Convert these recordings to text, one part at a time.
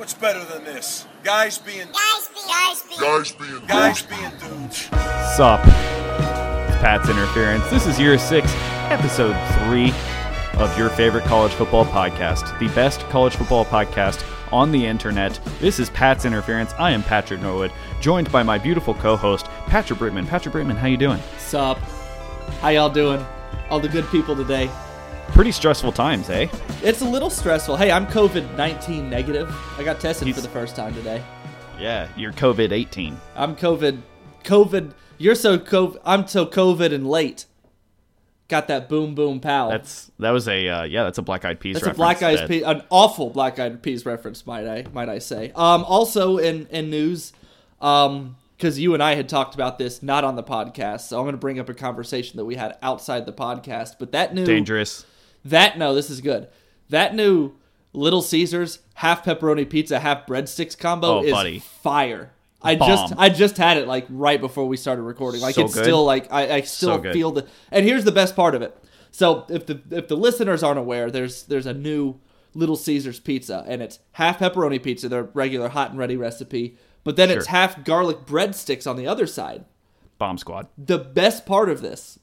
What's better than this? Guys being Guys be, guys be. Guys being guys being dudes. Sup? It's Pat's Interference. This is year six, episode three of your favorite college football podcast, the best college football podcast on the internet. This is Pat's Interference. I am Patrick Norwood, joined by my beautiful co-host Patrick Brittman. Patrick Brittman, how you doing? Sup? How y'all doing? All the good people today. Pretty stressful times, eh? It's a little stressful. Hey, I'm COVID 19 negative. I got tested He's- for the first time today. Yeah, you're COVID 18. I'm COVID. COVID. You're so COVID. I'm so COVID and late. Got that boom boom pow. That's that was a uh, yeah, that's a Black Eyed Peas. That's a Black Eyed Peas, an awful Black Eyed Peas reference, might I might I say. Um, also in in news, um, because you and I had talked about this not on the podcast, so I'm going to bring up a conversation that we had outside the podcast. But that new Dangerous. That no, this is good. That new Little Caesars half pepperoni pizza, half breadsticks combo Oh, is buddy. fire. I Bomb. just I just had it like right before we started recording. Like So it's good. still like I, I still So feel the and here's the best part of it. So if the if the listeners aren't aware, there's there's a new Little Caesars pizza and it's half pepperoni pizza, their regular hot and ready recipe, but then it's half garlic breadsticks on the other side. Bomb Squad. The best part of this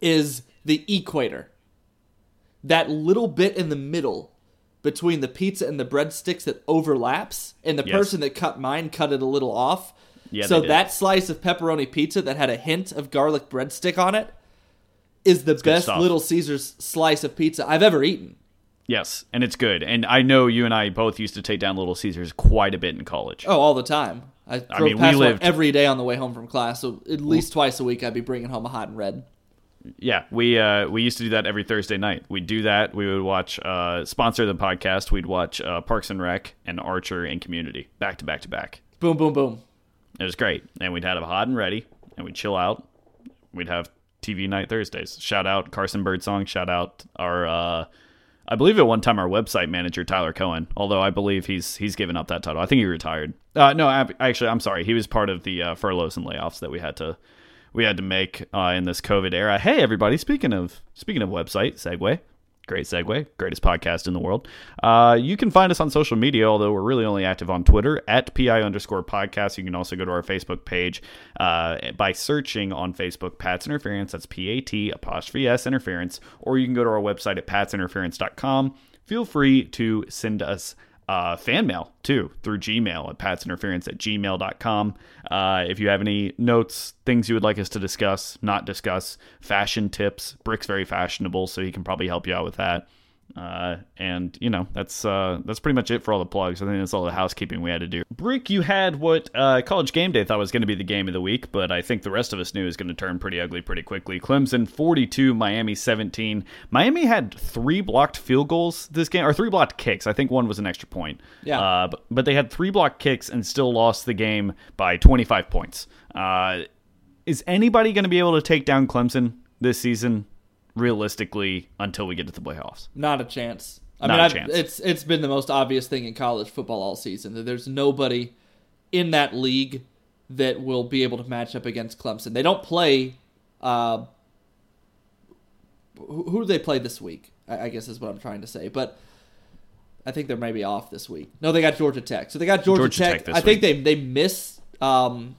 is the equator. That little bit in the middle between the pizza and the breadsticks that overlaps, and the Yes. person that cut mine cut it a little off. Yeah, so that slice of pepperoni pizza that had a hint of garlic breadstick on it is the best. Little Caesars slice of pizza I've ever eaten. Yes, and it's good. And I know you and I both used to take down Little Caesars quite a bit in college. Oh, all the time. I drove mean, we lived- every day on the way home from class, so at least twice a week I'd be bringing home a hot and red. Yeah, we uh, we used to do that every Thursday night. We'd do that. We would watch uh, sponsor the podcast. We'd watch uh, Parks and Rec and Archer and Community back to back to back. Boom, boom, boom. It was great, and we'd have it hot and ready, and we'd chill out. We'd have TV night Thursdays. Shout out Carson Birdsong. Shout out our, uh, I believe at one time our website manager Tyler Cohen. Although I believe he's he's given up that title. I think he retired. Uh, no, I, actually, I'm sorry. He was part of the uh, furloughs and layoffs that we had to we had to make uh, in this COVID era. Hey, everybody! Speaking of speaking of website segue. Great segue. Greatest podcast in the world. Uh, you can find us on social media, although we're really only active on Twitter at PI underscore podcast. You can also go to our Facebook page uh, by searching on Facebook Pat's Interference. That's P A T apostrophe S Interference. Or you can go to our website at patsinterference.com. Feel free to send us uh, fan mail too through Gmail at patsinterference at gmail.com. Uh, if you have any notes, things you would like us to discuss, not discuss, fashion tips, Brick's very fashionable, so he can probably help you out with that. Uh, and you know that's uh, that's pretty much it for all the plugs. I think that's all the housekeeping we had to do. Brick, you had what uh, College Game Day thought was going to be the game of the week, but I think the rest of us knew is going to turn pretty ugly pretty quickly. Clemson 42, Miami 17. Miami had three blocked field goals this game, or three blocked kicks. I think one was an extra point. Yeah. Uh, but, but they had three blocked kicks and still lost the game by 25 points. Uh, is anybody going to be able to take down Clemson this season? Realistically, until we get to the playoffs. Not a chance. I Not mean, a I've, chance. it's it's been the most obvious thing in college football all season that there's nobody in that league that will be able to match up against Clemson. They don't play. Uh, who, who do they play this week? I, I guess is what I'm trying to say, but. I think they're maybe off this week. No, they got Georgia Tech. So they got Georgia, Georgia Tech. Tech I think week. they they miss um,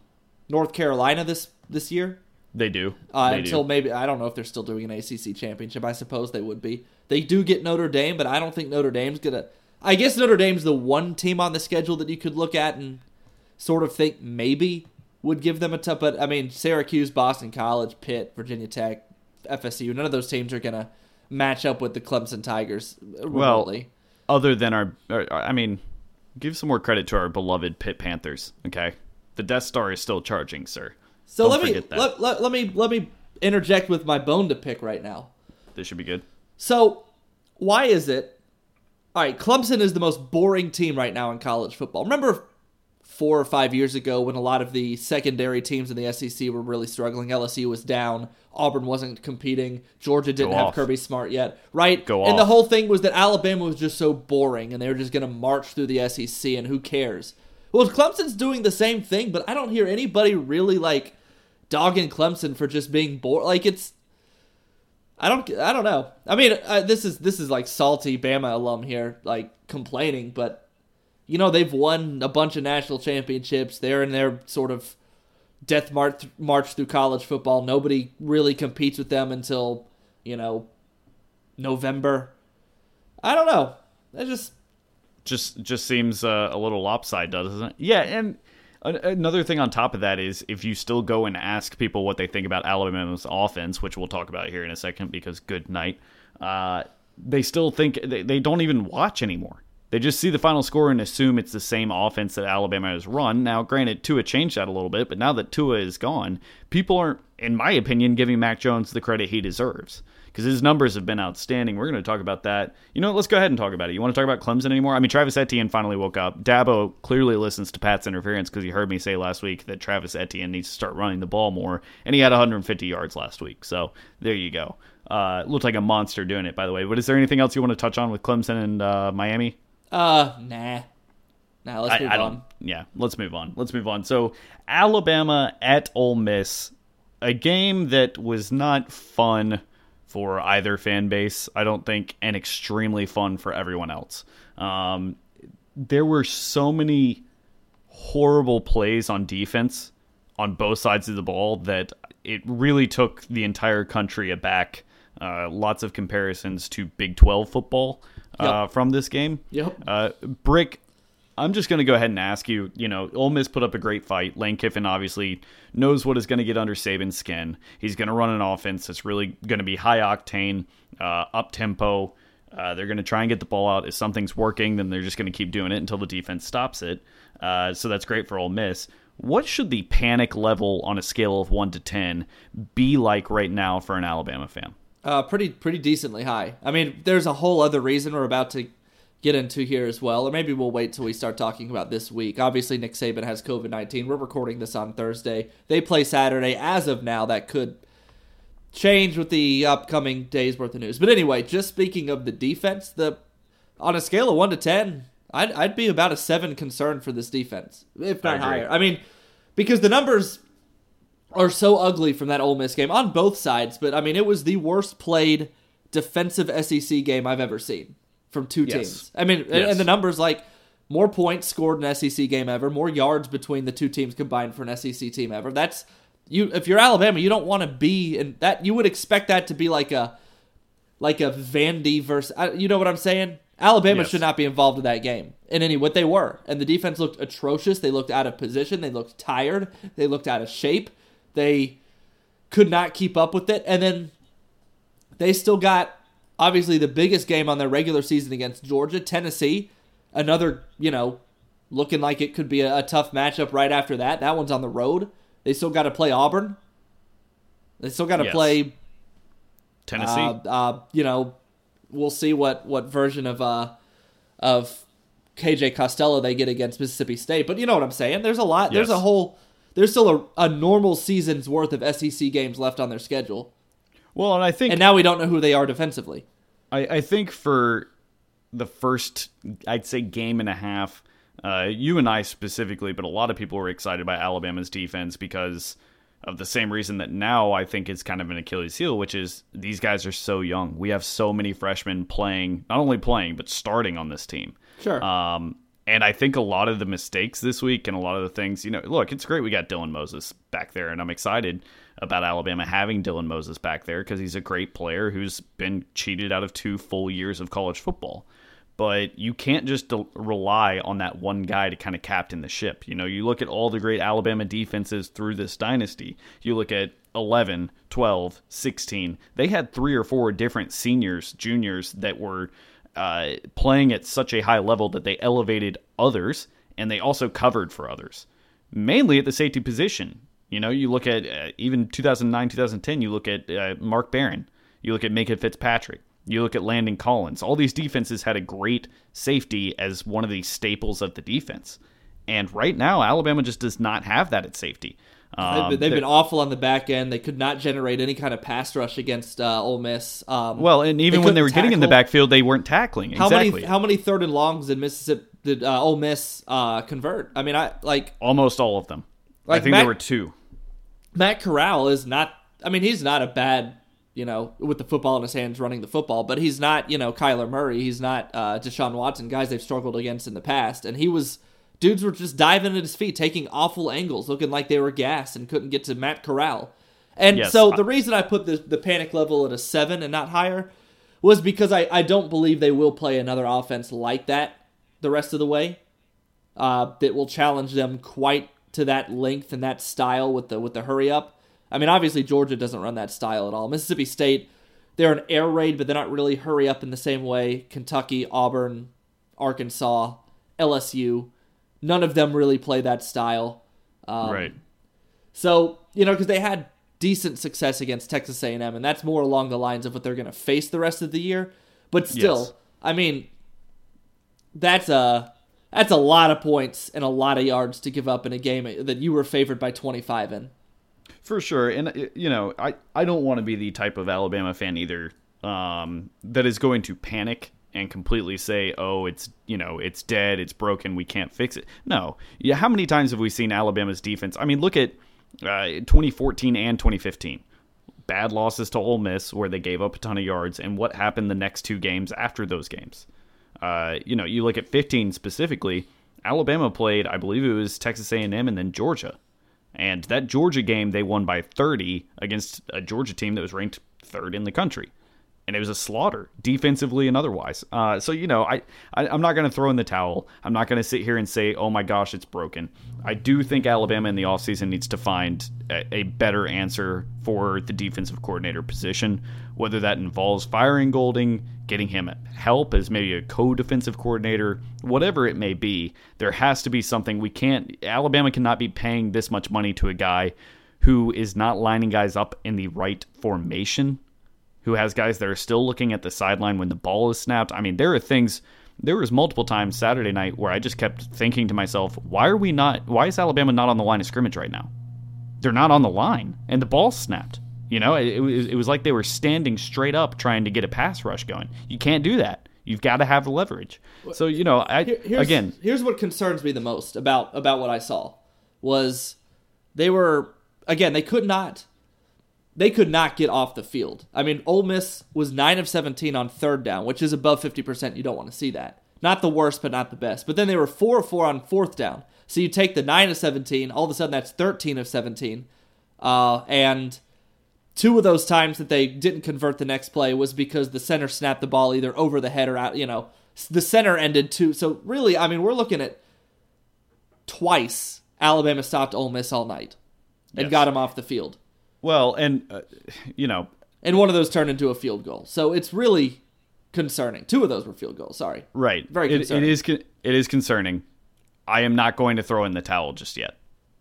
North Carolina this this year. They do. Uh, They until do. maybe I don't know if they're still doing an ACC championship. I suppose they would be. They do get Notre Dame, but I don't think Notre Dame's gonna. I guess Notre Dame's the one team on the schedule that you could look at and sort of think maybe would give them a tough. But I mean, Syracuse, Boston College, Pitt, Virginia Tech, FSU. None of those teams are gonna match up with the Clemson Tigers remotely. Other than our, I mean, give some more credit to our beloved Pitt Panthers. Okay, the Death Star is still charging, sir. So don't let me let, let, let me let me interject with my bone to pick right now. This should be good. So, why is it? All right, Clemson is the most boring team right now in college football. Remember four or five years ago when a lot of the secondary teams in the SEC were really struggling? LSU was down, Auburn wasn't competing, Georgia didn't Go have off. Kirby Smart yet, right? Go and the whole thing was that Alabama was just so boring and they were just going to march through the SEC and who cares? Well, Clemson's doing the same thing, but I don't hear anybody really like dogging Clemson for just being bored. Like it's I don't. I don't know. I mean, uh, this is this is like salty Bama alum here, like complaining, but you know, they've won a bunch of national championships. They're in their sort of death march, march through college football. Nobody really competes with them until, you know, November. I don't know. That just just just seems uh, a little lopsided, doesn't it? Yeah, and another thing on top of that is if you still go and ask people what they think about Alabama's offense, which we'll talk about here in a second because good night, uh, they still think they, they don't even watch anymore. They just see the final score and assume it's the same offense that Alabama has run. Now, granted, Tua changed that a little bit, but now that Tua is gone, people aren't, in my opinion, giving Mac Jones the credit he deserves because his numbers have been outstanding. We're going to talk about that. You know, what, let's go ahead and talk about it. You want to talk about Clemson anymore? I mean, Travis Etienne finally woke up. Dabo clearly listens to Pat's interference because he heard me say last week that Travis Etienne needs to start running the ball more, and he had 150 yards last week. So there you go. Uh, looked like a monster doing it, by the way. But is there anything else you want to touch on with Clemson and uh, Miami? uh nah. Nah, let's move I, I on. Yeah, let's move on. Let's move on. So Alabama at Ole Miss, a game that was not fun for either fan base. I don't think, and extremely fun for everyone else. Um, there were so many horrible plays on defense on both sides of the ball that it really took the entire country aback. Uh, lots of comparisons to Big 12 football uh, Yep. from this game. Yep. Uh, Brick, I'm just going to go ahead and ask you. You know, Ole Miss put up a great fight. Lane Kiffin obviously knows what is going to get under Saban's skin. He's going to run an offense that's really going to be high octane, uh, up tempo. Uh, they're going to try and get the ball out. If something's working, then they're just going to keep doing it until the defense stops it. Uh, so that's great for Ole Miss. What should the panic level on a scale of one to ten be like right now for an Alabama fan? Uh, pretty pretty decently high. I mean, there's a whole other reason we're about to get into here as well, or maybe we'll wait till we start talking about this week. Obviously, Nick Saban has COVID nineteen. We're recording this on Thursday. They play Saturday. As of now, that could change with the upcoming days worth of news. But anyway, just speaking of the defense, the on a scale of one to ten, I'd I'd be about a seven concerned for this defense, if not I higher. I mean, because the numbers are so ugly from that Ole Miss game on both sides. But I mean, it was the worst played defensive SEC game I've ever seen from two Yes. teams. I mean, and- Yes. and the numbers like more points scored in an SEC game ever, more yards between the two teams combined for an SEC team ever. That's you. If you're Alabama, you don't want to be in that. You would expect that to be like a like a Vandy versus. You know what I'm saying? Alabama Yes. should not be involved in that game in any what they were, and the defense looked atrocious. They looked out of position. They looked tired. They looked out of shape. They could not keep up with it, and then they still got obviously the biggest game on their regular season against Georgia, Tennessee, another you know looking like it could be a, a tough matchup right after that. That one's on the road. They still got to play Auburn. They still got to Yes. play Tennessee. uh, uh, you know, we'll see what what version of uh of KJ Costello they get against Mississippi State. But you know what I'm saying? There's a lot. There's a whole. There's still a, a normal season's worth of SEC games left on their schedule, well, and I think and now we don't know who they are defensively. I, I think for the first, I'd say game and a half, uh, you and I specifically, but a lot of people were excited by Alabama's defense because of the same reason that now I think is kind of an Achilles heel, which is these guys are so young. We have so many freshmen playing, not only playing but starting on this team. Sure. Um, and I think a lot of the mistakes this week and a lot of the things, you know, look, it's great we got Dylan Moses back there, and I'm excited about Alabama having Dylan Moses back there because he's a great player who's been cheated out of two full years of college football. But you can't just del- rely on that one guy to kind of captain the ship. You know, you look at all the great Alabama defenses through this dynasty. You look at 11, 12, 16. They had three or four different seniors, juniors that were uh, playing at such a high level that they elevated others and they also covered for others, mainly at the safety position. You know, you look at uh, even 2009, 2010, you look at uh, Mark Barron, you look at Minkah Fitzpatrick, you look at Landon Collins. All these defenses had a great safety as one of the staples of the defense. And right now, Alabama just does not have that at safety. They've, Um, been, they've been awful on the back end. They could not generate any kind of pass rush against uh, Ole Miss. Um, well, and even they when they were getting in the backfield, they weren't tackling. how exactly. many how many third and longs did Mississippi did uh, Ole Miss uh, convert? I mean, I like Almost all of them. I think Mac- there were two. Matt Corral is not. I mean, he's not a bad you know, with the football in his hands running the football. But he's not, you know, Kyler Murray. He's not uh, Deshaun Watson, guys they've struggled against in the past. And he was, dudes were just diving at his feet, taking awful angles, looking like they were gas and couldn't get to Matt Corral. And Yes, so I- the reason I put the, the panic level at a seven and not higher was because I, I don't believe they will play another offense like that the rest of the way uh, that will challenge them quite to that length and that style with the with the hurry up. I mean, obviously Georgia doesn't run that style at all. Mississippi State, they're an air raid, but they're not really hurry up in the same way. Kentucky, Auburn, Arkansas, LSU, none of them really play that style. Um, right. So you know, because they had decent success against Texas A&M, and that's more along the lines of what they're going to face the rest of the year. But still, Yes. I mean, that's a that's a lot of points and a lot of yards to give up in a game that you were favored by 25 in. For sure, and uh, you know, I I don't want to be the type of Alabama fan either um, that is going to panic and completely say, "Oh, it's you know, it's dead, it's broken, we can't fix it." No, yeah. How many times have we seen Alabama's defense? I mean, look at uh, 2014 and 2015. Bad losses to Ole Miss where they gave up a ton of yards, and what happened the next two games after those games? Uh, you know, you look at 15 specifically. Alabama played, I believe it was Texas A&M and then Georgia. And that Georgia game, they won by 30 against a Georgia team that was ranked third in the country. And it was a slaughter, defensively and otherwise. Uh, so, you know, I, I, I'm not going to throw in the towel. I'm not going to sit here and say, oh my gosh, it's broken. I do think Alabama in the offseason needs to find a, a better answer for the defensive coordinator position, whether that involves firing Golding, getting him help as maybe a co-defensive coordinator, whatever it may be, there has to be something we can't Alabama cannot be paying this much money to a guy who is not lining guys up in the right formation, who has guys that are still looking at the sideline when the ball is snapped. I mean, there are things there was multiple times Saturday night where I just kept thinking to myself, why are we not why is Alabama not on the line of scrimmage right now? They're not on the line and the ball snapped. You know, it, it, was, it was like they were standing straight up trying to get a pass rush going. You can't do that. You've got to have the leverage. So, you know, I here's, again, here's what concerns me the most about about what I saw was they were again they could not they could not get off the field. I mean, Ole Miss was nine of seventeen on third down, which is above fifty percent. You don't want to see that. Not the worst, but not the best. But then they were four of four on fourth down. So you take the nine of seventeen, all of a sudden that's thirteen of seventeen, uh, and two of those times that they didn't convert the next play was because the center snapped the ball either over the head or out. You know, the center ended too. So really, I mean, we're looking at twice Alabama stopped Ole Miss all night and Yes. got him off the field, well, and uh, you know, and one of those turned into a field goal. So it's really concerning. Two of those were field goals. Sorry. Right. Very It- it is. con- It is concerning. I am not going to throw in the towel just yet.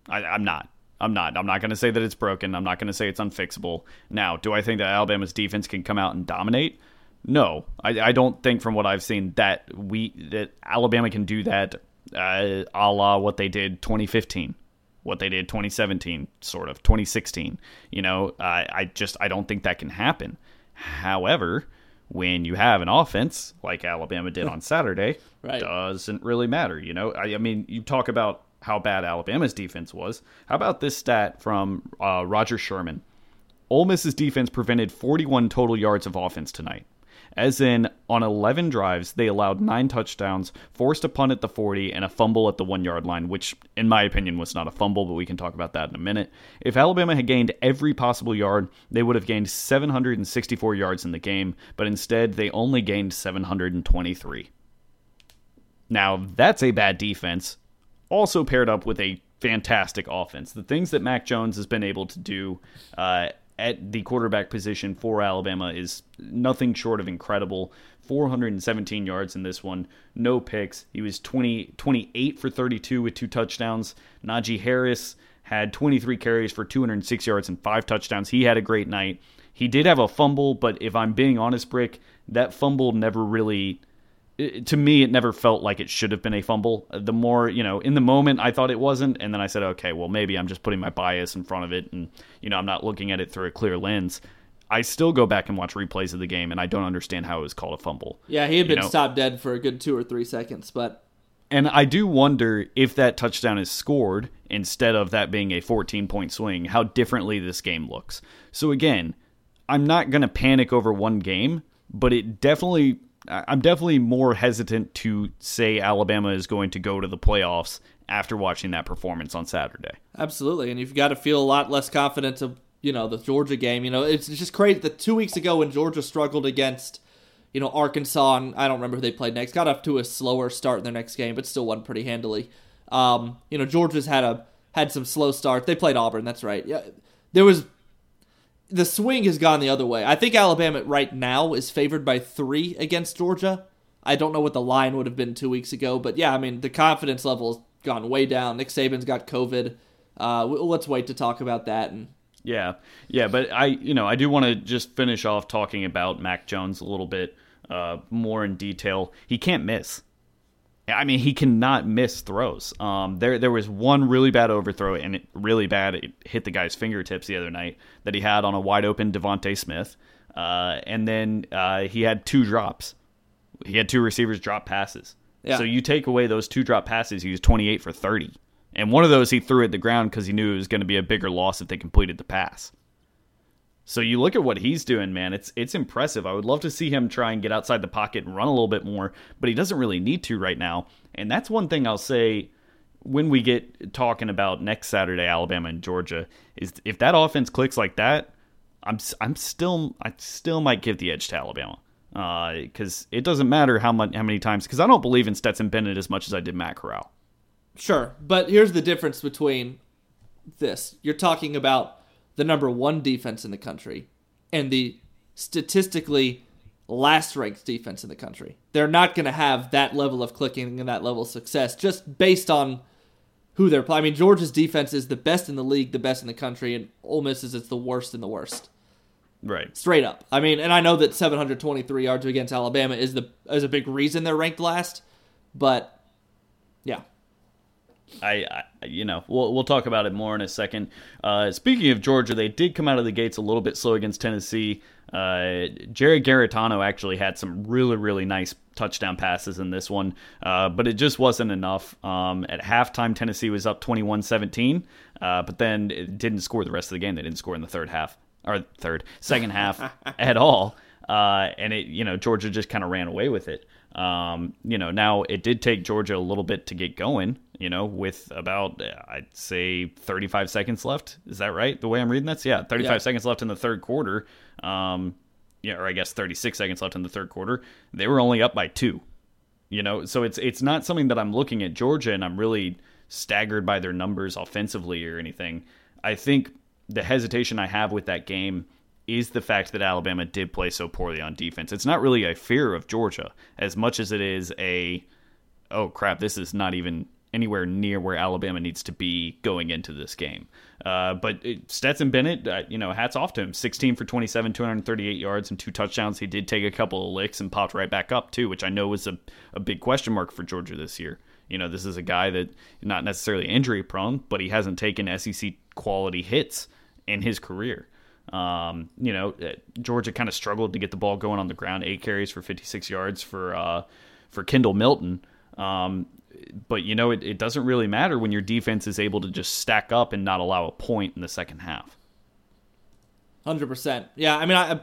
I, I'm not. I'm not. I'm not going to say that it's broken. I'm not going to say it's unfixable. Now, do I think that Alabama's defense can come out and dominate? No, I, I don't think from what I've seen that we that Alabama can do that, uh, a la what they did 2015, what they did 2017, sort of 2016. You know, I I just I don't think that can happen. However, when you have an offense like Alabama did on Saturday, Right. doesn't really matter. You know, I, I mean, you talk about how bad Alabama's defense was. How about this stat from uh, Roger Sherman? Ole Miss's defense prevented 41 total yards of offense tonight. As in, on 11 drives, they allowed nine touchdowns, forced a punt at the 40, and a fumble at the one yard line, which, in my opinion, was not a fumble, but we can talk about that in a minute. If Alabama had gained every possible yard, they would have gained 764 yards in the game, but instead, they only gained 723. Now, that's a bad defense, also paired up with a fantastic offense. The things that Mac Jones has been able to do uh, at the quarterback position for Alabama is nothing short of incredible. 417 yards in this one, no picks. He was 20, 28 for 32 with two touchdowns. Najee Harris had 23 carries for 206 yards and five touchdowns. He had a great night. He did have a fumble, but if I'm being honest, Brick, that fumble never really it- to me, it never felt like it should have been a fumble. Uh, the more, you know, in the moment, I thought it wasn't. And then I said, okay, well, maybe I'm just putting my bias in front of it. And, you know, I'm not looking at it through a clear lens. I still go back and watch replays of the game, and I don't understand how it was called a fumble. Yeah, he had You been know- stopped dead for a good two or three seconds, but And I do wonder if that touchdown is scored instead of that being a 14 point swing, how differently this game looks. So again, I'm not going to panic over one game, but it definitely I'm definitely more hesitant to say Alabama is going to go to the playoffs after watching that performance on Saturday. Absolutely, and you've got to feel a lot less confident of you know the Georgia game. You know, it's just crazy that two weeks ago when Georgia struggled against you know Arkansas, and I don't remember who they played next, got off to a slower start in their next game, but still won pretty handily. Um, you know, Georgia's had a had some slow start. They played Auburn, that's right. Yeah, there was the swing has gone the other way. I think Alabama right now is favored by three against Georgia. I don't know what the line would have been two weeks ago, but yeah, I mean the confidence level has gone way down. Nick Saban's got COVID. Uh, let's wait to talk about that. And yeah, yeah, but I, you know, I do want to just finish off talking about Mac Jones a little bit uh, more in detail. He can't miss. I mean, he cannot miss throws. Um, there, there was one really bad overthrow, and it really bad. It hit the guy's fingertips the other night that he had on a wide open DeVonta Smith, uh, and then uh, he had two drops. He had two receivers drop passes. Yeah. So you take away those two drop passes, he was 28 for 30, and one of those he threw at the ground because he knew it was going to be a bigger loss if they completed the pass. So you look at what he's doing, man. It's it's impressive. I would love to see him try and get outside the pocket and run a little bit more, but he doesn't really need to right now. And that's one thing I'll say when we get talking about next Saturday, Alabama and Georgia, is if that offense clicks like that, I'm I'm still I still might give the edge to Alabama because uh, it doesn't matter how much how many times because I don't believe in Stetson Bennett as much as I did Matt Corral. Sure, but here's the difference between this. You're talking about the number one defense in the country and the statistically last ranked defense in the country. They're not going to have that level of clicking and that level of success just based on who they're playing. I mean, Georgia's defense is the best in the league, the best in the country, and Ole Miss is it's the worst in the worst. Right. Straight up. I mean, and I know that 723 yards against Alabama is the is a big reason they're ranked last, but yeah. I, I, you know, we'll we'll talk about it more in a second. Uh, speaking of Georgia, they did come out of the gates a little bit slow against Tennessee. Uh, Jarrett Guarantano actually had some really really nice touchdown passes in this one, uh, but it just wasn't enough. Um, at halftime, Tennessee was up 21-17, uh, but then it didn't score the rest of the game. They didn't score in the third half or third, second half at all. Uh, and it, you know, Georgia just kind of ran away with it. Um, you know, now it did take Georgia a little bit to get going. You know, with about I'd say 35 seconds left. Is that right? The way I'm reading that's yeah, 35 Yeah. seconds left in the third quarter. Um, yeah, or I guess 36 seconds left in the third quarter. They were only up by two. You know, so it's it's not something that I'm looking at Georgia and I'm really staggered by their numbers offensively or anything. I think the hesitation I have with that game is the fact that Alabama did play so poorly on defense. It's not really a fear of Georgia as much as it is a oh crap, this is not even anywhere near where Alabama needs to be going into this game. Uh, but it, Stetson Bennett, uh, you know, hats off to him. 16 for 27, 238 yards and two touchdowns. He did take a couple of licks and popped right back up too, which I know was a, a big question mark for Georgia this year. You know, this is a guy that not necessarily injury prone, but he hasn't taken SEC quality hits in his career. Um, you know, uh, Georgia kind of struggled to get the ball going on the ground. Eight carries for 56 yards for uh, for Kendall Milton. Um, but you know, it, it doesn't really matter when your defense is able to just stack up and not allow a point in the second half. Hundred percent. Yeah, I mean, I,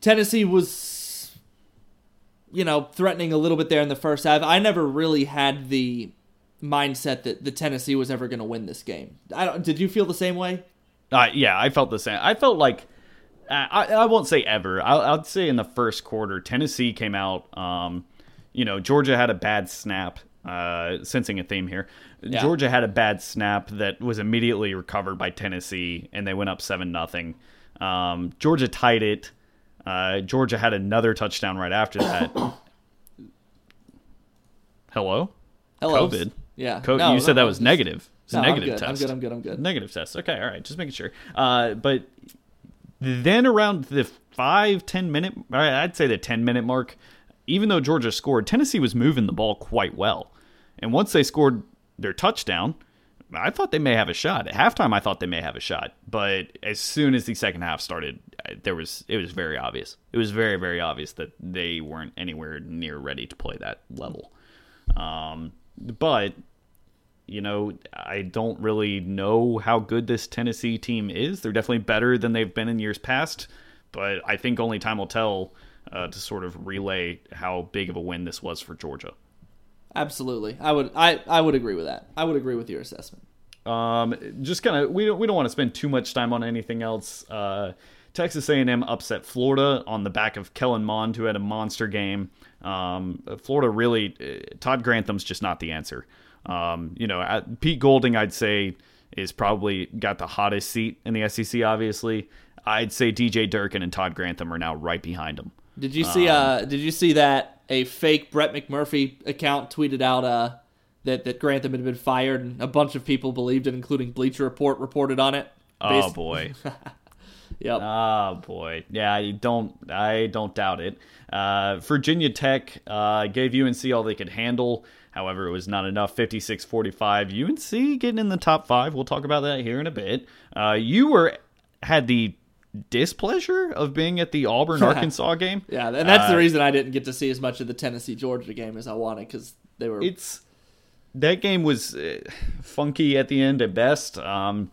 Tennessee was, you know, threatening a little bit there in the first half. I never really had the mindset that the Tennessee was ever going to win this game. I don't. Did you feel the same way? Uh, yeah, I felt the same. I felt like I, I won't say ever. I'll, I'd say in the first quarter, Tennessee came out. Um, you know, Georgia had a bad snap. Uh, sensing a theme here. Yeah. Georgia had a bad snap that was immediately recovered by Tennessee, and they went up seven nothing. Um, Georgia tied it. Uh, Georgia had another touchdown right after that. Hello. Hello. COVID. Yeah. Co- No, you said that was negative. It's No, a I'm negative. I'm test. good. I'm good. I'm good. Negative test. Okay, all right, just making sure. Uh, but then around the five ten minute, I'd say the ten minute mark, even though Georgia scored, Tennessee was moving the ball quite well, and once they scored their touchdown, I thought they may have a shot. At halftime, I thought they may have a shot, but as soon as the second half started, there was it was very obvious. It was very very obvious that they weren't anywhere near ready to play that level. Um, but you know, I don't really know how good this Tennessee team is. They're definitely better than they've been in years past, but I think only time will tell uh, to sort of relay how big of a win this was for Georgia. Absolutely, I would I I would agree with that. I would agree with your assessment. Um, just kind of we don't we don't want to spend too much time on anything else. Uh, Texas A&M upset Florida on the back of Kellen Mond, who had a monster game. Um, Florida really, uh, Todd Grantham's just not the answer. Um, you know, Pete Golding, I'd say, is probably got the hottest seat in the SEC. Obviously, I'd say DJ Durkin and Todd Grantham are now right behind him. Did you see? Uh, did you see that a fake Brett McMurphy account tweeted out uh, that that Grantham had been fired, and a bunch of people believed it, including Bleacher Report reported on it. Oh boy. Yep. Oh boy, yeah, I don't, I don't doubt it. Uh, Virginia Tech uh, gave UNC all they could handle. However, it was not enough. 56-45. UNC getting in the top five. We'll talk about that here in a bit. Uh, you were had the displeasure of being at the Auburn Arkansas game. Yeah, and that's Uh, the reason I didn't get to see as much of the Tennessee Georgia game as I wanted because they were. It's that game was uh, funky at the end at best. Um,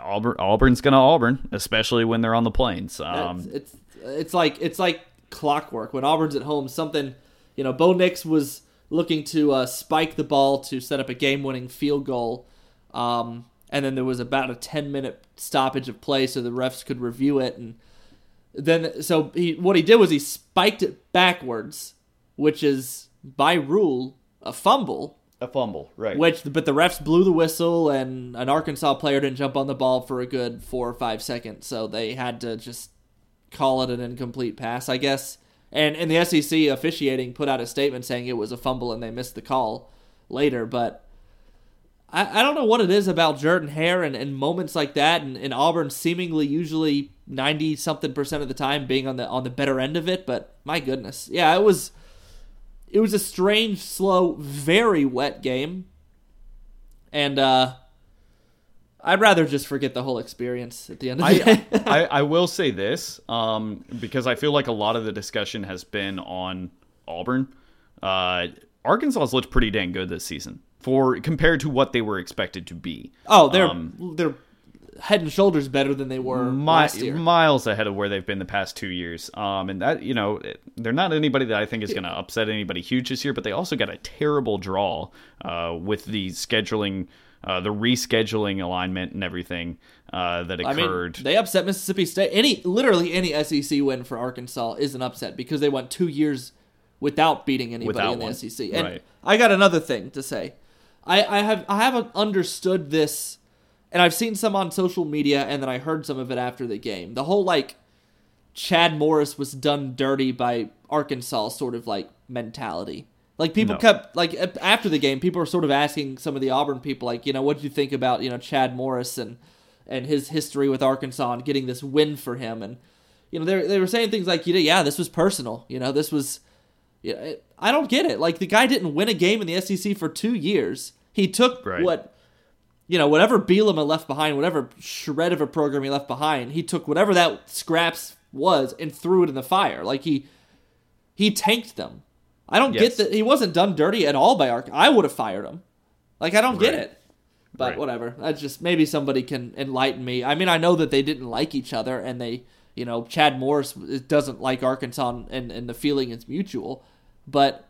Auburn, Auburn's gonna Auburn, especially when they're on the plains. Um, it's, it's it's like it's like clockwork when Auburn's at home. Something you know, Bo Nix was looking to uh, spike the ball to set up a game-winning field goal, um, and then there was about a ten-minute stoppage of play so the refs could review it, and then so he what he did was he spiked it backwards, which is by rule a fumble. A fumble, right? Which, but the refs blew the whistle, and an Arkansas player didn't jump on the ball for a good four or five seconds, so they had to just call it an incomplete pass, I guess. And and the SEC officiating put out a statement saying it was a fumble and they missed the call later, but I, I don't know what it is about Jordan Hare and, and moments like that, and, and Auburn seemingly usually ninety something percent of the time being on the on the better end of it. But my goodness, yeah, it was it was a strange, slow, very wet game, and uh, I'd rather just forget the whole experience at the end of the I, day. I, I will say this um, because I feel like a lot of the discussion has been on Auburn. Uh, Arkansas's looked pretty dang good this season for compared to what they were expected to be. oh, they're Um, they're head and shoulders better than they were year. miles ahead of where they've been the past two years. Um, and that you know they're not anybody that I think is going to upset anybody huge this year, but they also got a terrible draw uh, with the scheduling, uh, the rescheduling alignment and everything uh, that I mean, occurred. they upset Mississippi State. Any literally any SEC win for Arkansas is an upset because they went two years without beating anybody Without in the one. SEC. And Right. I got another thing to say. I, I have I haven't understood this, and I've seen some on social media, and then I heard some of it after the game. The whole like Chad Morris was done dirty by Arkansas sort of like mentality. Like people No. kept like after the game, people were sort of asking some of the Auburn people, like, you know, what do you think about you know Chad Morris and and his history with Arkansas and getting this win for him, and you know they they were saying things like, you know, yeah, this was personal, you know, this was, you know, I don't get it. Like the guy didn't win a game in the SEC for two years. He took Right. what you know, whatever Bielema left behind, whatever shred of a program he left behind, he took whatever that scraps was and threw it in the fire. Like he he tanked them. I don't Yes. get that he wasn't done dirty at all by Ark. I would have fired him. Like I don't get it. But Right. whatever. I just maybe somebody can enlighten me. I mean, I know that they didn't like each other, and they, you know, Chad Morris doesn't like Arkansas, and and the feeling is mutual. But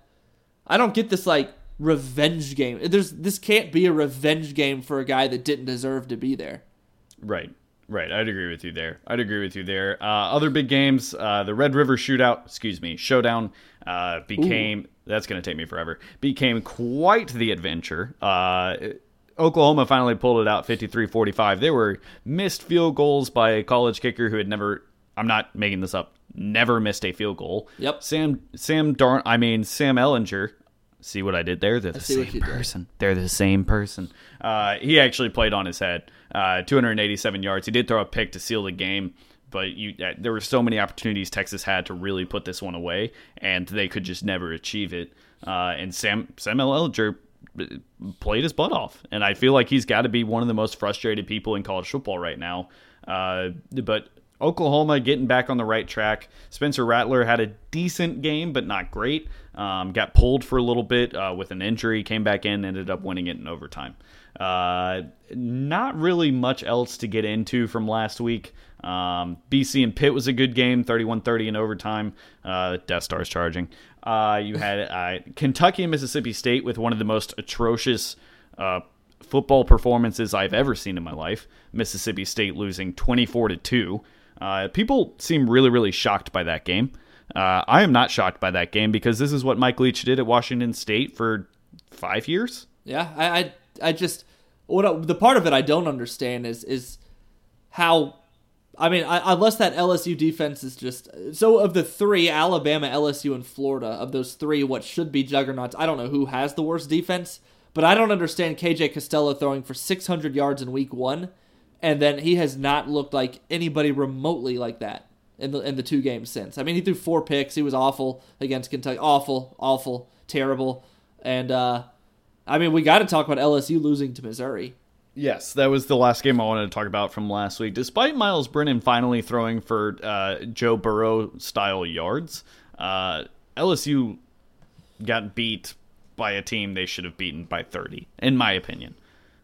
I don't get this like revenge game. There's this can't be a revenge game for a guy that didn't deserve to be there. Right. Right. I'd agree with you there. I'd agree with you there. Uh, other big games, uh, the Red River Shootout, excuse me, Showdown uh, became, that's going to take me forever, became quite the adventure. Uh, Oklahoma finally pulled it out 53 45. There were missed field goals by a college kicker who had never, I'm not making this up, never missed a field goal. Yep. Sam, Sam Darn, I mean, Sam Ehlinger. See what I did there? They're the same you did. person. They're the same person. Uh, he actually played on his head. Uh, 287 yards. He did throw a pick to seal the game, but you uh, there were so many opportunities Texas had to really put this one away, and they could just never achieve it. Uh, and Sam Samuel Ehlinger uh, played his butt off, and I feel like he's got to be one of the most frustrated people in college football right now. Uh, but Oklahoma getting back on the right track. Spencer Rattler had a decent game, but not great. Um, got pulled for a little bit uh, with an injury, came back in, ended up winning it in overtime. Uh, not really much else to get into from last week. Um, BC and Pitt was a good game, 31 30 in overtime. Uh, Death Star's charging. Uh, you had uh, Kentucky and Mississippi State with one of the most atrocious uh, football performances I've ever seen in my life. Mississippi State losing 24 to 2. Uh, people seem really, really shocked by that game. Uh, I am not shocked by that game because this is what Mike Leach did at Washington State for five years. Yeah, I, I, I just what the part of it I don't understand is is how. I mean, I, unless that LSU defense is just so of the three Alabama, LSU, and Florida of those three, what should be juggernauts. I don't know who has the worst defense, but I don't understand KJ Costello throwing for 600 yards in Week One, and then he has not looked like anybody remotely like that in the in the two games since. I mean, he threw four picks. He was awful against Kentucky. Awful, awful, terrible. And uh, I mean, we got to talk about LSU losing to Missouri. Yes, that was the last game I wanted to talk about from last week. Despite Miles Brennan finally throwing for uh, Joe Burrow style yards, uh, LSU got beat by a team they should have beaten by 30, in my opinion.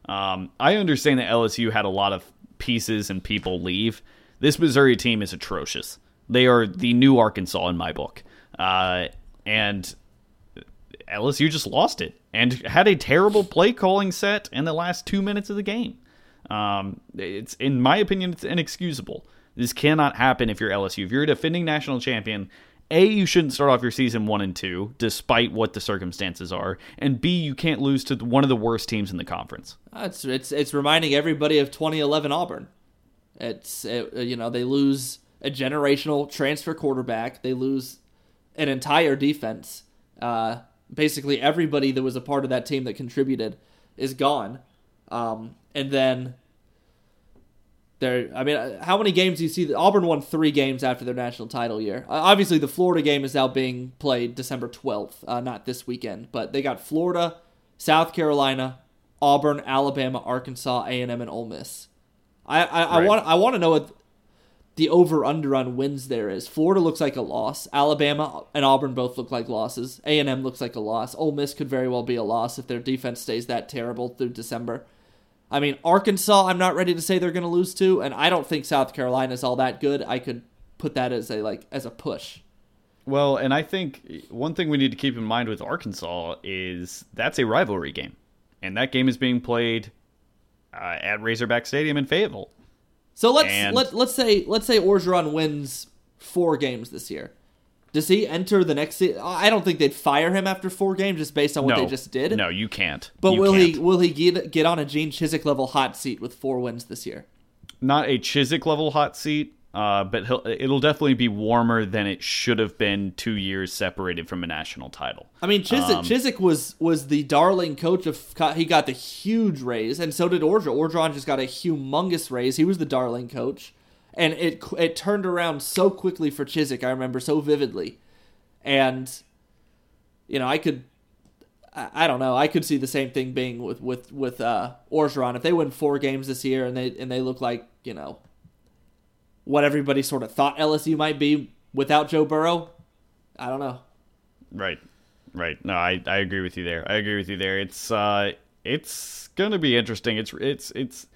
Um, I understand that LSU had a lot of pieces and people leave. This Missouri team is atrocious. They are the new Arkansas in my book. Uh, and LSU just lost it and had a terrible play calling set in the last two minutes of the game. Um, it's in my opinion, it's inexcusable. This cannot happen if you're LSU. If you're a defending national champion, a you shouldn't start off your season one and two, despite what the circumstances are, and B you can't lose to one of the worst teams in the conference. It's it's it's reminding everybody of 2011 Auburn. It's it, you know they lose a generational transfer quarterback. They lose an entire defense. Uh, basically, everybody that was a part of that team that contributed is gone. Um, and then there, I mean, how many games do you see? Auburn won three games after their national title year. Uh, obviously, the Florida game is now being played December 12th, uh, not this weekend. But they got Florida, South Carolina, Auburn, Alabama, Arkansas, A and M, and Ole Miss. I, I, I want I want to know what the over under on wins there is. Florida looks like a loss. Alabama and Auburn both look like losses. A and M looks like a loss. Ole Miss could very well be a loss if their defense stays that terrible through December. I mean, Arkansas, I'm not ready to say they're going to lose to, and I don't think South Carolina is all that good. I could put that as a like as a push. Well, and I think one thing we need to keep in mind with Arkansas is that's a rivalry game, and that game is being played uh, at Razorback Stadium in Fayetteville. So let's And- let let's say let's say Orgeron wins four games this year. Does he enter the next? Se- I don't think they'd fire him after four games just based on what no, they just did. No, you can't. But You will he can't. will he get get on a Gene Chizik level hot seat with four wins this year? Not a Chiswick level hot seat, uh, but he'll, it'll definitely be warmer than it should have been two years separated from a national title. I mean, Chizik, Um, Chizik was was the darling coach of. He got the huge raise, and so did Orgeron. Orgeron just got a humongous raise. He was the darling coach, and it it turned around so quickly for Chizik. I remember so vividly, and you know, I could. I I don't know. I could see the same thing being with with with uh, Orgeron if they win four games this year and they and they look like you know what everybody sort of thought LSU might be without Joe Burrow. I don't know. Right. Right. No, I, I agree with you there. I agree with you there. It's uh it's gonna be interesting. It's it's it's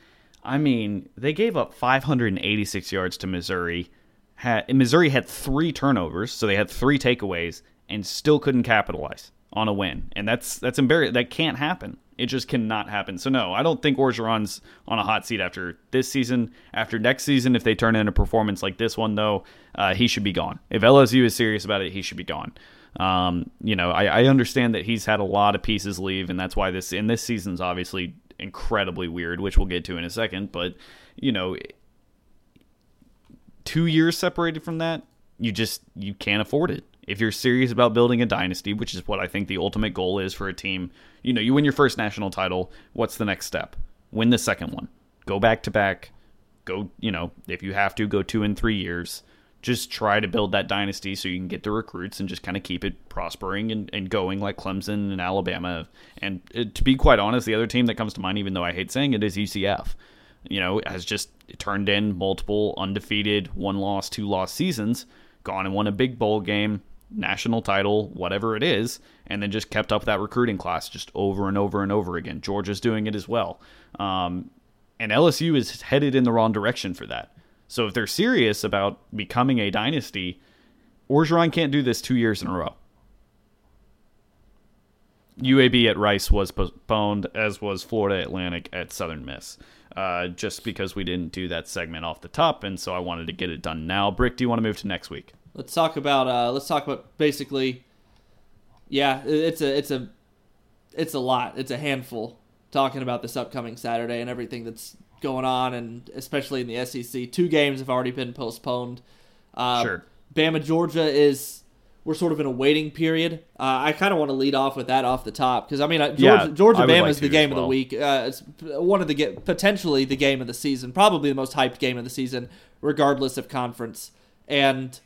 I mean, they gave up 586 yards to Missouri. Had Missouri had three turnovers, so they had three takeaways and still couldn't capitalize on a win. And that's that's embarrassing. That can't happen. It just cannot happen. So no, I don't think Orgeron's on a hot seat after this season. After next season, if they turn in a performance like this one, though, uh, he should be gone. If LSU is serious about it, he should be gone. Um, you know, I, I understand that he's had a lot of pieces leave, and that's why this in this season's obviously incredibly weird, which we'll get to in a second. But you know, two years separated from that, you just you can't afford it. If you're serious about building a dynasty, which is what I think the ultimate goal is for a team, you know, you win your first national title. What's the next step? Win the second one. Go back to back. Go, you know, if you have to, go two and three years. Just try to build that dynasty so you can get the recruits and just kind of keep it prospering and, and going like Clemson and Alabama. And uh, to be quite honest, the other team that comes to mind, even though I hate saying it, is UCF you know, has just turned in multiple undefeated, one loss, two loss seasons, gone and won a big bowl game, national title, whatever it is, and then just kept up that recruiting class just over and over and over again. Georgia's doing it as well. Um, and LSU is headed in the wrong direction for that. So if they're serious about becoming a dynasty, Orgeron can't do this two years in a row. UAB at Rice was postponed, as was Florida Atlantic at Southern Miss. Uh, just because we didn't do that segment off the top, and so I wanted to get it done now. Brick, do you want to move to next week? Let's talk about uh, let's talk about basically. Yeah, it's a it's a it's a lot. It's a handful talking about this upcoming Saturday and everything that's going on, and especially in the SEC. Two games have already been postponed. Uh, sure. Bama Georgia is we're sort of in a waiting period. Uh, I kind of want to lead off with that off the top because I mean Georgia, Yeah, Georgia Bama like is the game as of the week. Uh, it's one of the potentially the game of the season, probably the most hyped game of the season, regardless of conference. And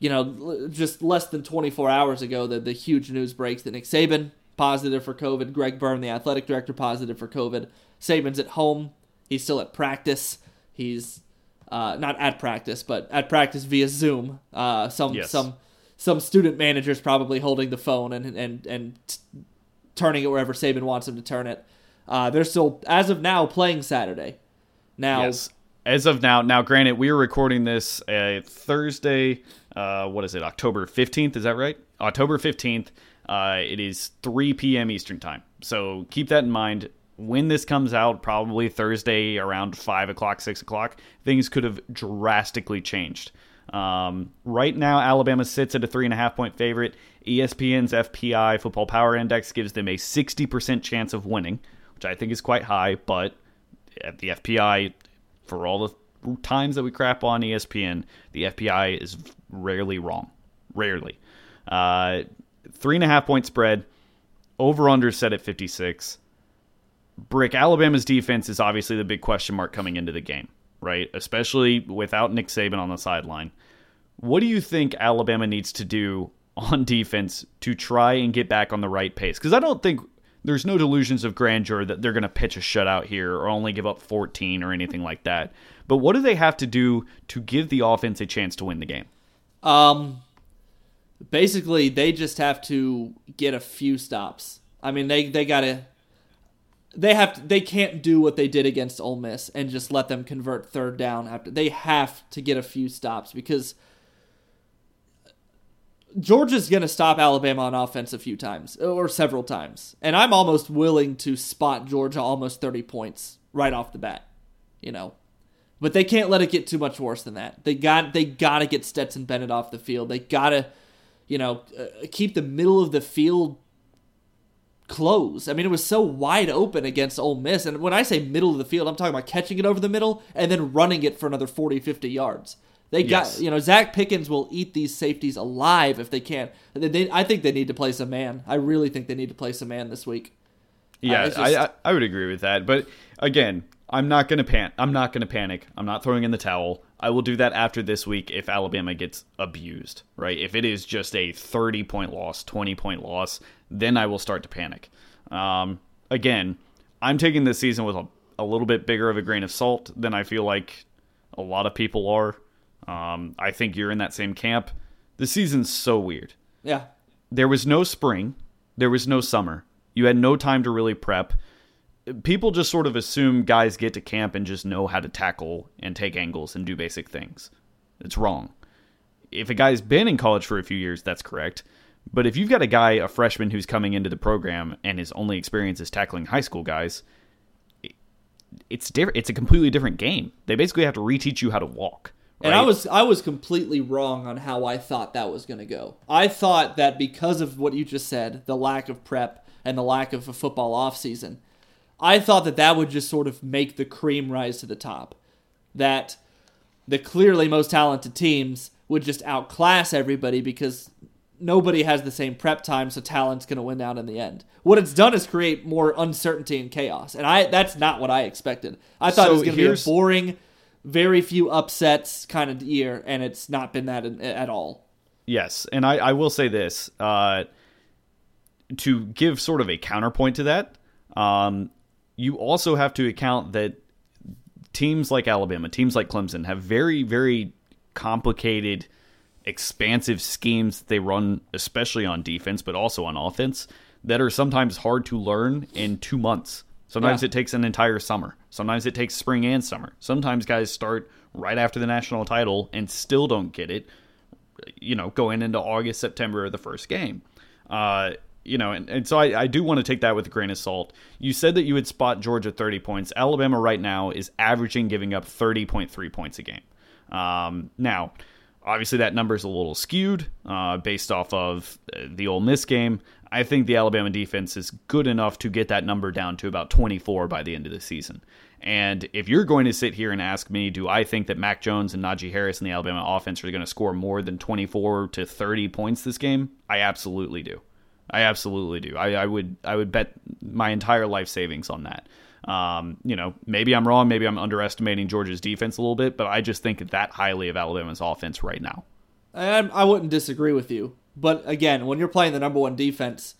you know, just less than 24 hours ago, the the huge news breaks that Nick Saban positive for COVID, Greg Byrne, the athletic director, positive for COVID. Saban's at home. He's still at practice. He's uh, not at practice, but at practice via Zoom. Uh, some Yes. some some student managers probably holding the phone and and and t- turning it wherever Saban wants him to turn it. Uh, they're still, as of now, playing Saturday. Now, Yes. As of now, now granted, we are recording this uh, Thursday. Uh, what is it? October fifteenth. Is that right? October fifteenth. Uh, it is three p.m. Eastern time. So keep that in mind. When this comes out, probably Thursday around five o'clock, six o'clock, things could have drastically changed. Um, right now, Alabama sits at a three and a half point favorite. ESPN's FPI Football Power Index gives them a sixty percent chance of winning, which I think is quite high. But at the FPI, for all the times that we crap on ESPN, the FPI is rarely wrong. Rarely. Uh, three and a half point spread. Over under set at 56. Brick, Alabama's defense is obviously the big question mark coming into the game, right? Especially without Nick Saban on the sideline. What do you think Alabama needs to do on defense to try and get back on the right pace? Because I don't think there's no delusions of grandeur that they're going to pitch a shutout here or only give up 14 or anything like that. But what do they have to do to give the offense a chance to win the game? Um, basically, they just have to get a few stops. I mean, they they gotta. They have to, they can't do what they did against Ole Miss and just let them convert third down after. They have to get a few stops because Georgia's going to stop Alabama on offense a few times or several times. And I'm almost willing to spot Georgia almost 30 points right off the bat, you know. But they can't let it get too much worse than that. They got they got to get Stetson Bennett off the field. They got to, you know, uh, keep the middle of the field closed. I mean, it was so wide open against Ole Miss. And when I say middle of the field, I'm talking about catching it over the middle and then running it for another 40, 50 yards. They got, Yes. you know, Zach Pickens will eat these safeties alive if they can. They, they, I think they need to play some man. I really think they need to play some man this week. Yeah, it's I, I I would agree with that. But again, I'm not gonna pan. I'm not gonna panic. I'm not throwing in the towel. I will do that after this week if Alabama gets abused. Right? If it is just a 30 point loss, 20 point loss, then I will start to panic. Um, again, I'm taking this season with a, a little bit bigger of a grain of salt than I feel like a lot of people are. Um, I think you're in that same camp. The season's so weird Yeah. there was no spring, there was no summer. You had no time to really prep. People just sort of assume guys get to camp and just know how to tackle and take angles and do basic things. It's wrong. If a guy's been in college for a few years, that's correct. But if you've got a guy, a freshman who's coming into the program and his only experience is tackling high school guys, it's different. It's a completely different game. They basically have to reteach you how to walk. And I was I was completely wrong on how I thought that was going to go. I thought that because of what you just said, the lack of prep and the lack of a football offseason, I thought that that would just sort of make the cream rise to the top. That the clearly most talented teams would just outclass everybody because nobody has the same prep time, so talent's going to win out in the end. What it's done is create more uncertainty and chaos, and I that's not what I expected. I thought it was going to be a boring, very few upsets kind of year, and it's not been that in, at all. Yes, and I, I will say this uh, to give sort of a counterpoint to that. Um, you also have to account that teams like Alabama, teams like Clemson have very, very complicated, expansive schemes that they run, especially on defense, but also on offense, that are sometimes hard to learn in two months. Sometimes Yeah. it takes an entire summer. Sometimes it takes spring and summer. Sometimes guys start right after the national title and still don't get it, you know, going into August, September of the first game. Uh, you know, and, and so I, I do want to take that with a grain of salt. You said that you would spot Georgia 30 points. Alabama right now is averaging giving up 30.3 points a game. Um, now, obviously that number is a little skewed uh, based off of uh, the Ole Miss game. I think the Alabama defense is good enough to get that number down to about 24 by the end of the season. And if you're going to sit here and ask me, do I think that Mac Jones and Najee Harris and the Alabama offense are going to score more than 24 to 30 points this game? I absolutely do. I absolutely do. I, I would I would bet my entire life savings on that. Um, you know, maybe I'm wrong. Maybe I'm underestimating Georgia's defense a little bit, but I just think that highly of Alabama's offense right now. I, I wouldn't disagree with you, but again, when you're playing the number one defense,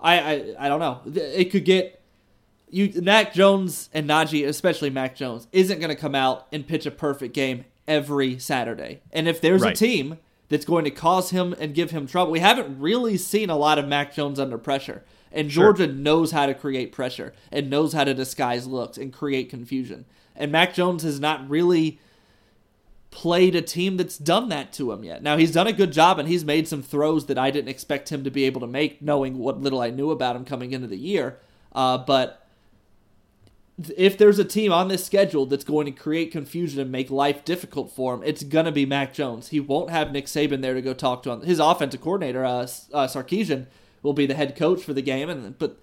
I I, I don't know. It could get you. Mac Jones and Najee, especially Mac Jones, isn't going to come out and pitch a perfect game every Saturday. And if there's Right. a team that's going to cause him and give him trouble, we haven't really seen a lot of Mac Jones under pressure. And Sure. Georgia knows how to create pressure and knows how to disguise looks and create confusion. And Mac Jones has not really played a team that's done that to him yet. Now he's done a good job and he's made some throws that I didn't expect him to be able to make, knowing what little I knew about him coming into the year. Uh, but if there's a team on this schedule that's going to create confusion and make life difficult for him, it's gonna be Mac Jones. He won't have Nick Saban there to go talk to him. His offensive coordinator, uh, uh, Sarkisian, will be the head coach for the game, and but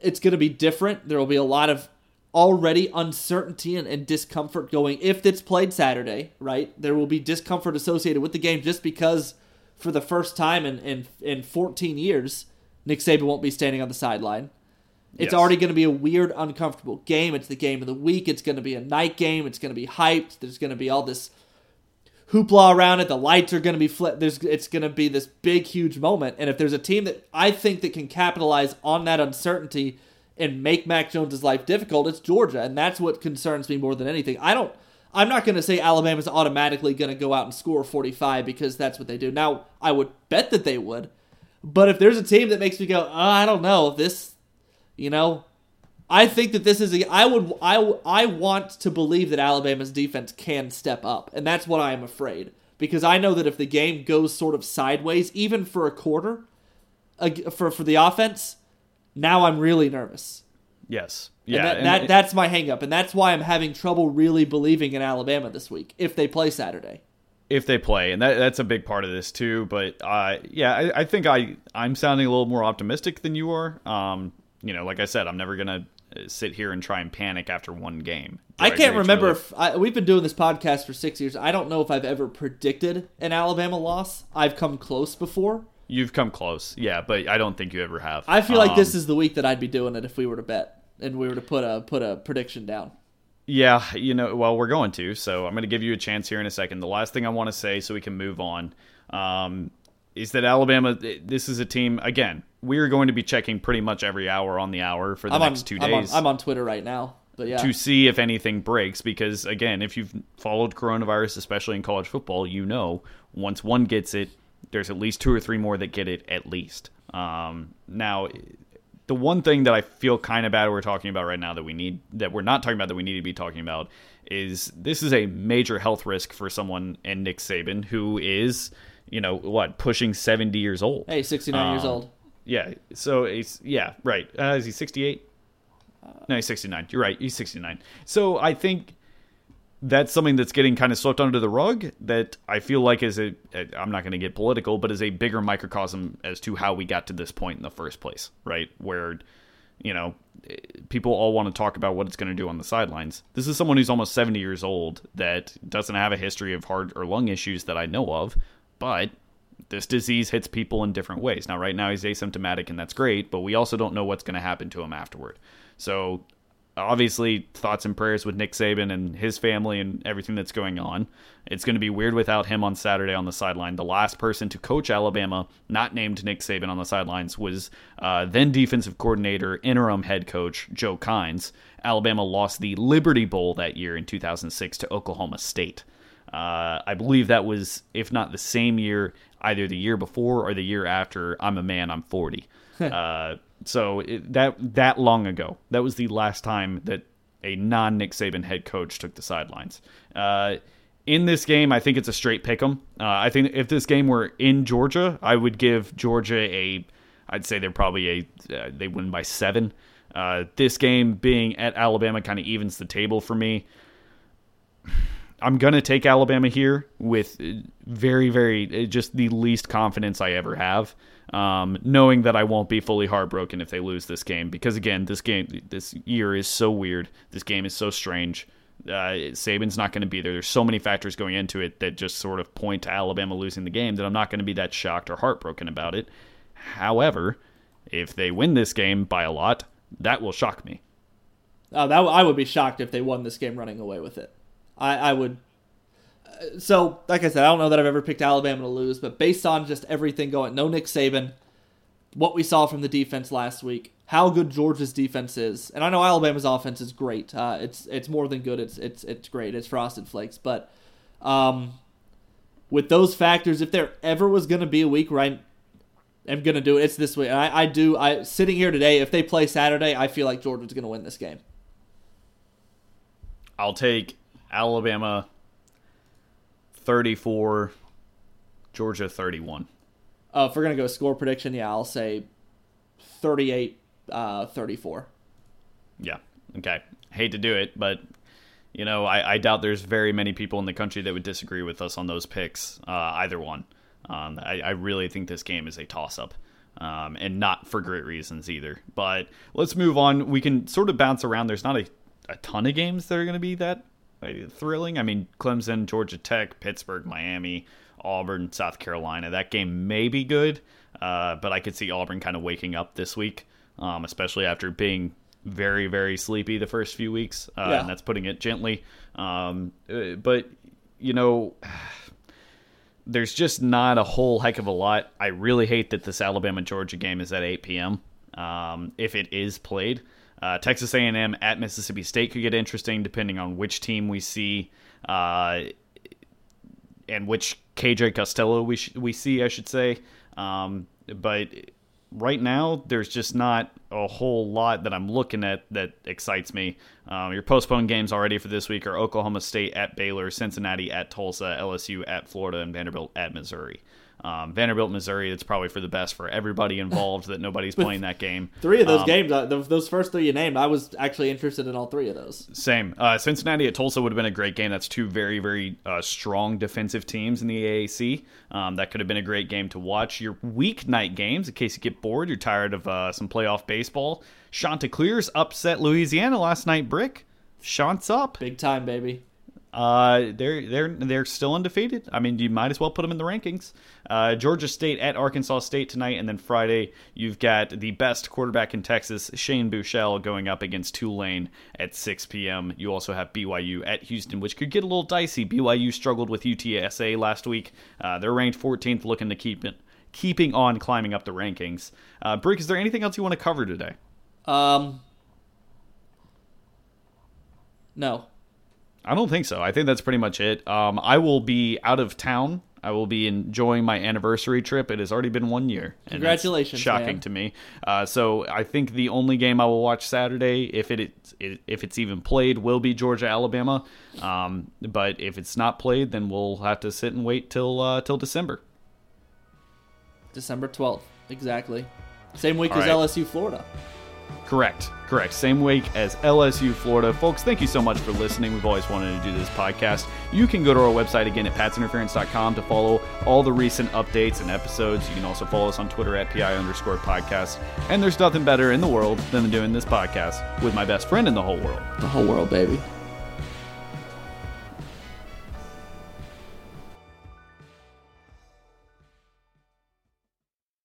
it's going to be different. There will be a lot of already uncertainty and, and discomfort going if it's played Saturday, right? There will be discomfort associated with the game just because for the first time in, in, in 14 years, Nick Saban won't be standing on the sideline. It's Yes. already going to be a weird, uncomfortable game. It's the game of the week. It's going to be a night game. It's going to be hyped. There's going to be all this hoopla around it. The lights are going to be flipped. There's it's going to be this big, huge moment. And if there's a team that I think that can capitalize on that uncertainty and make Mac Jones' life difficult, it's Georgia, and that's what concerns me more than anything. I don't. I'm not going to say Alabama's automatically going to go out and score 45 because that's what they do. Now, I would bet that they would, but if there's a team that makes me go, oh, I don't know, this, you know, I think that this is a. I would. I. I want to believe that Alabama's defense can step up, and that's what I am afraid because I know that if the game goes sort of sideways, even for a quarter, ag- for for the offense, now I'm really nervous. Yes. Yeah. that, and that it- that's my hangup, and that's why I'm having trouble really believing in Alabama this week if they play Saturday. if they play, and that, that's a big part of this too. But uh, yeah, I, I think I I'm sounding a little more optimistic than you are. Um, you know, like I said, I'm never gonna uh, sit here and try and panic after one game. Do I can't remember if I, we've been doing this podcast for six years. I don't know if I've ever predicted an Alabama loss. I've come close before. you've come close. Yeah, but I don't think you ever have. I feel like Um, this is the week that I'd be doing it if we were to bet and we were to put a put a prediction down. Yeah, you know, well, we're going to, so I'm going to give you a chance here in a second. The last thing I want to say, so we can move on, um, is that Alabama. This is a team. Again, we are going to be checking pretty much every hour on the hour for the I'm on, next 2 I'm on days I'm on Twitter right now, but yeah, to see if anything breaks. Because again, if you've followed coronavirus, especially in college football, you know once one gets it, there's at least two or three more that get it at least. Um, now, the one thing that I feel kind of bad we're talking about right now that we need that we're not talking about that we need to be talking about is this is a major health risk for someone and Nick Saban who is you know what pushing 70 years old. hey, 69 years Um, old. Yeah. So he's yeah right. Uh, is he 68? No, he's 69. You're right. He's 69. So I think that's something that's getting kind of swept under the rug that I feel like is a I'm not going to get political, but is a bigger microcosm as to how we got to this point in the first place, right? Where you know people all want to talk about what it's going to do on the sidelines. This is someone who's almost 70 years old that doesn't have a history of heart or lung issues that I know of, but this disease hits people in different ways. Now, right now he's asymptomatic, and that's great, but we also don't know what's going to happen to him afterward. So, obviously thoughts and prayers with Nick Saban and his family and everything that's going on. It's going to be weird without him on Saturday on the sideline. The last person to coach Alabama, not named Nick Saban on the sidelines, was uh, then defensive coordinator, interim head coach Joe Kines. Alabama lost the Liberty Bowl that year in 2006 to Oklahoma State. Uh, I believe that was, if not the same year, either the year before or the year after. I'm a man. I'm 40. uh, so it, that that long ago, that was the last time that a non Nick Saban head coach took the sidelines. Uh, in this game, I think it's a straight pick 'em. Uh, I think if this game were in Georgia, I would give Georgia a. I'd say they're probably a. Uh, they win by seven. Uh, this game being at Alabama kind of evens the table for me. I'm gonna take Alabama here with very, very just the least confidence I ever have, um, knowing that I won't be fully heartbroken if they lose this game because again, this game, this year is so weird. This game is so strange. Uh, Saban's not going to be there. There's so many factors going into it that just sort of point to Alabama losing the game that I'm not going to be that shocked or heartbroken about it. However, if they win this game by a lot, that will shock me. Uh, that I would be shocked if they won this game running away with it. I, I would. uh, So, like I said, I don't know that I've ever picked Alabama to lose, but based on just everything going, no Nick Saban, what we saw from the defense last week, how good Georgia's defense is, and I know Alabama's offense is great. Uh, it's it's more than good. It's it's it's great. It's frosted flakes, but um, with those factors, if there ever was going to be a week where I am going to do it, it's this week. And I, I do. I sitting here today, if they play Saturday, I feel like Georgia's going to win this game. I'll take Alabama 34, Georgia 31. Uh, if we're gonna go score prediction, yeah, I'll say 38 uh, 34. Yeah. Okay. Hate to do it, but you know, I, I doubt there's very many people in the country that would disagree with us on those picks. Uh, either one. Um, I, I really think this game is a toss-up. Um, and not for great reasons either. But let's move on. We can sort of bounce around. There's not a, a ton of games that are going to be that thrilling. I mean, Clemson, Georgia Tech, Pittsburgh, Miami, Auburn, South Carolina. That game may be good, uh, but I could see Auburn kind of waking up this week, um, especially after being very, very sleepy the first few weeks. Uh, Yeah. And that's putting it gently. Um, uh, but, you know. There's just not a whole heck of a lot. I really hate that this Alabama Georgia game is at 8 p.m. Um, if it is played, uh, Texas A&M at Mississippi State could get interesting depending on which team we see uh, and which KJ Costello we sh- we see, I should say. Um, but right now, there's just not a whole lot that I'm looking at that excites me. Um, your postponed games already for this week are Oklahoma State at Baylor, Cincinnati at Tulsa, LSU at Florida, and Vanderbilt at Missouri. Um, Vanderbilt, Missouri, it's probably for the best for everybody involved that nobody's playing that game. Three of those Um, games, uh, those first three you named, I was actually interested in all three of those. Same. Uh, Cincinnati at Tulsa would have been a great game. That's two very, very uh, strong defensive teams in the AAC. Um, that could have been a great game to watch. Your weeknight games, in case you get bored, you're tired of uh, some playoff baseball. Chanticleers upset Louisiana last night. Brick, Chant's up. Big time, baby. Uh, they're they're they're still undefeated. I mean, you might as well put them in the rankings. Uh, Georgia State at Arkansas State tonight, and then Friday you've got the best quarterback in Texas, Shane Buechele, going up against Tulane at 6 p.m. You also have BYU at Houston, which could get a little dicey. BYU struggled with UTSA last week. Uh, they're ranked 14th, looking to keep it keeping on climbing up the rankings. Uh, Brick, is there anything else you want to cover today? Um, no. I don't think so. I think that's pretty much it. Um, I will be out of town. I will be enjoying my anniversary trip. It has already been one year. Congratulations, Shocking man. to me. Uh, so I think the only game I will watch Saturday, if it, it if it's even played, will be Georgia Alabama. Um, but if it's not played, then we'll have to sit and wait till uh, till December. December 12th. Exactly. Same week All as right. LSU Florida. Correct. Correct. Same week as LSU Florida. Folks, thank you so much for listening. We've always wanted to do this podcast. You can go to our website again at patsinterference.com to follow all the recent updates and episodes. You can also follow us on Twitter at PI underscore podcast. And there's nothing better in the world than doing this podcast with my best friend in the whole world. The whole world, baby.